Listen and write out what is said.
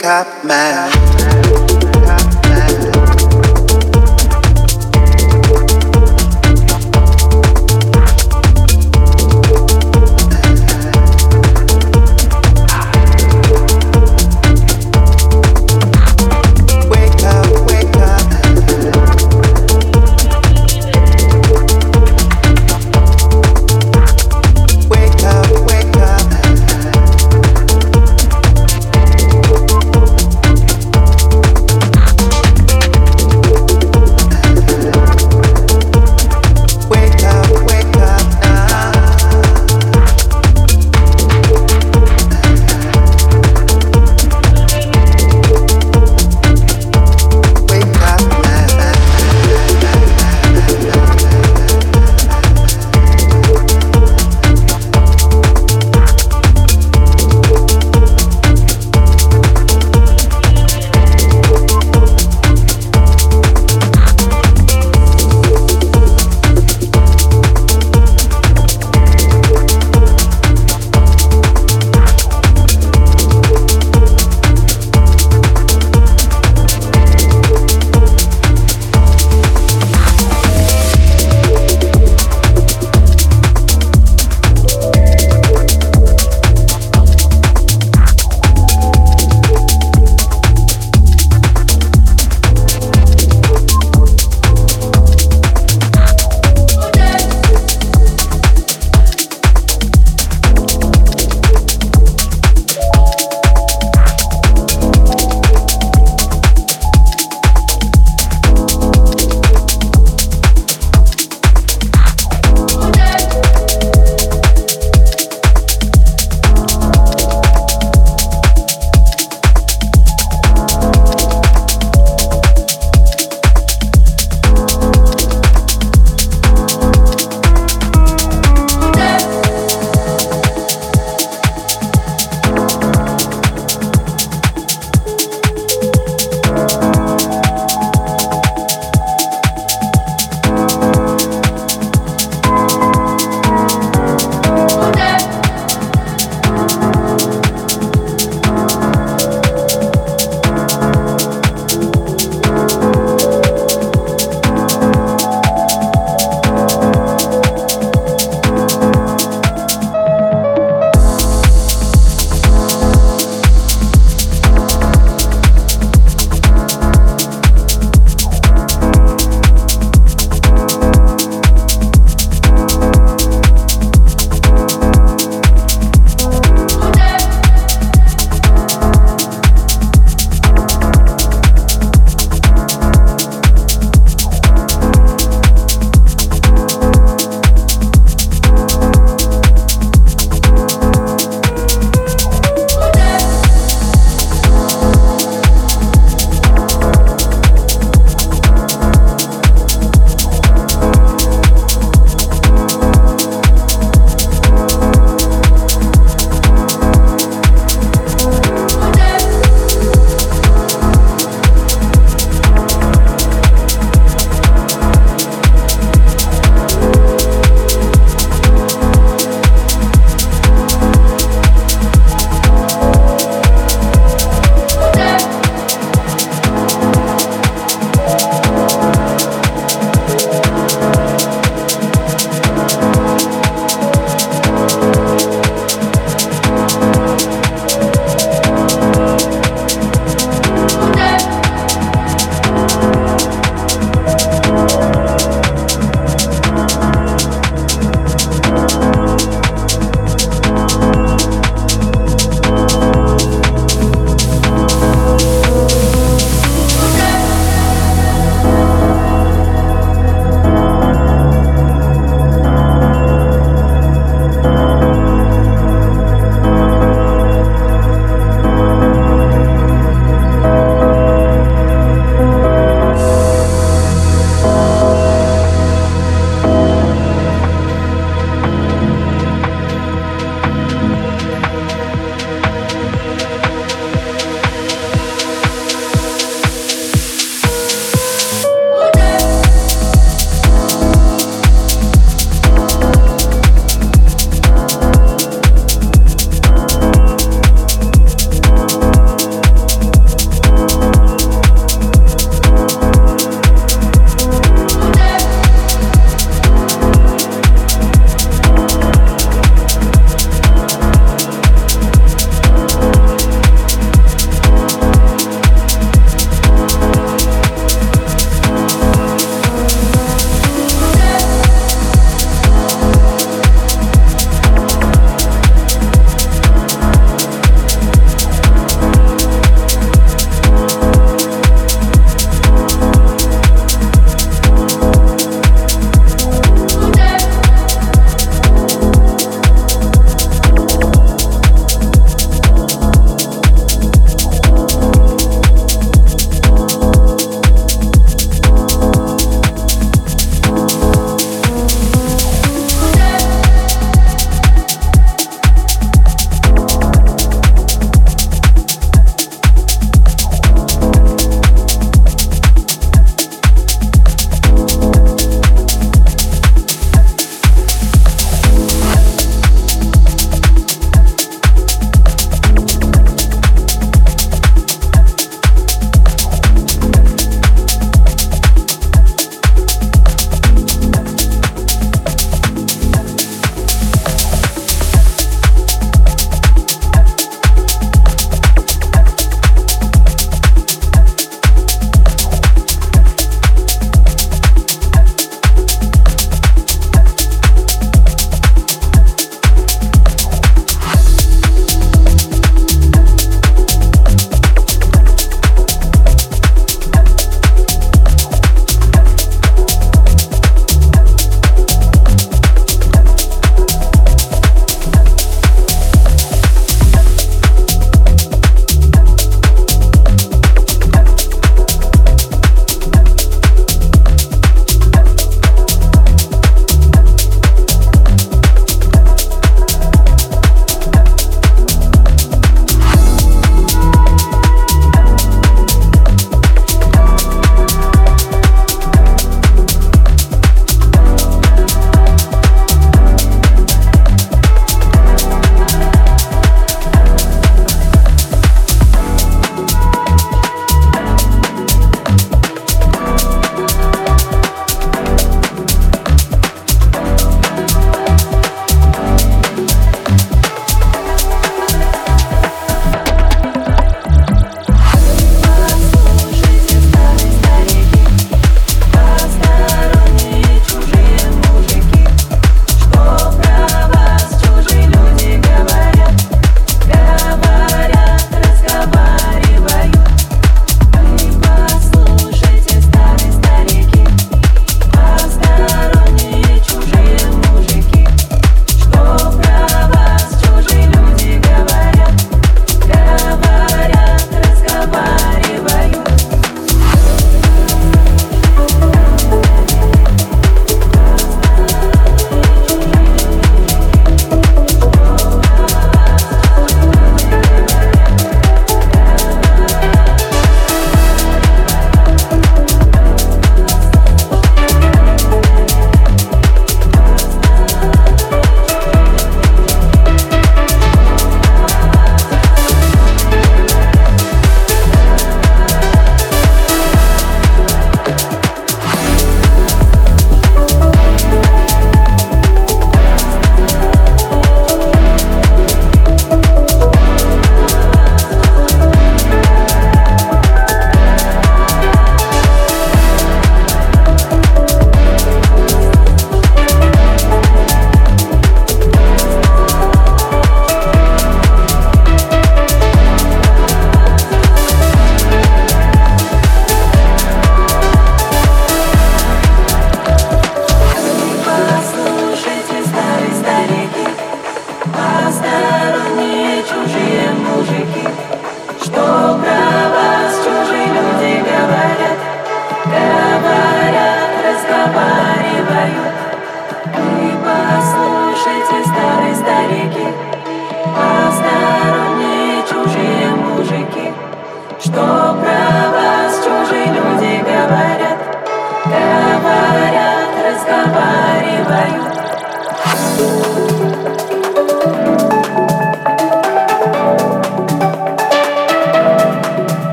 got mad.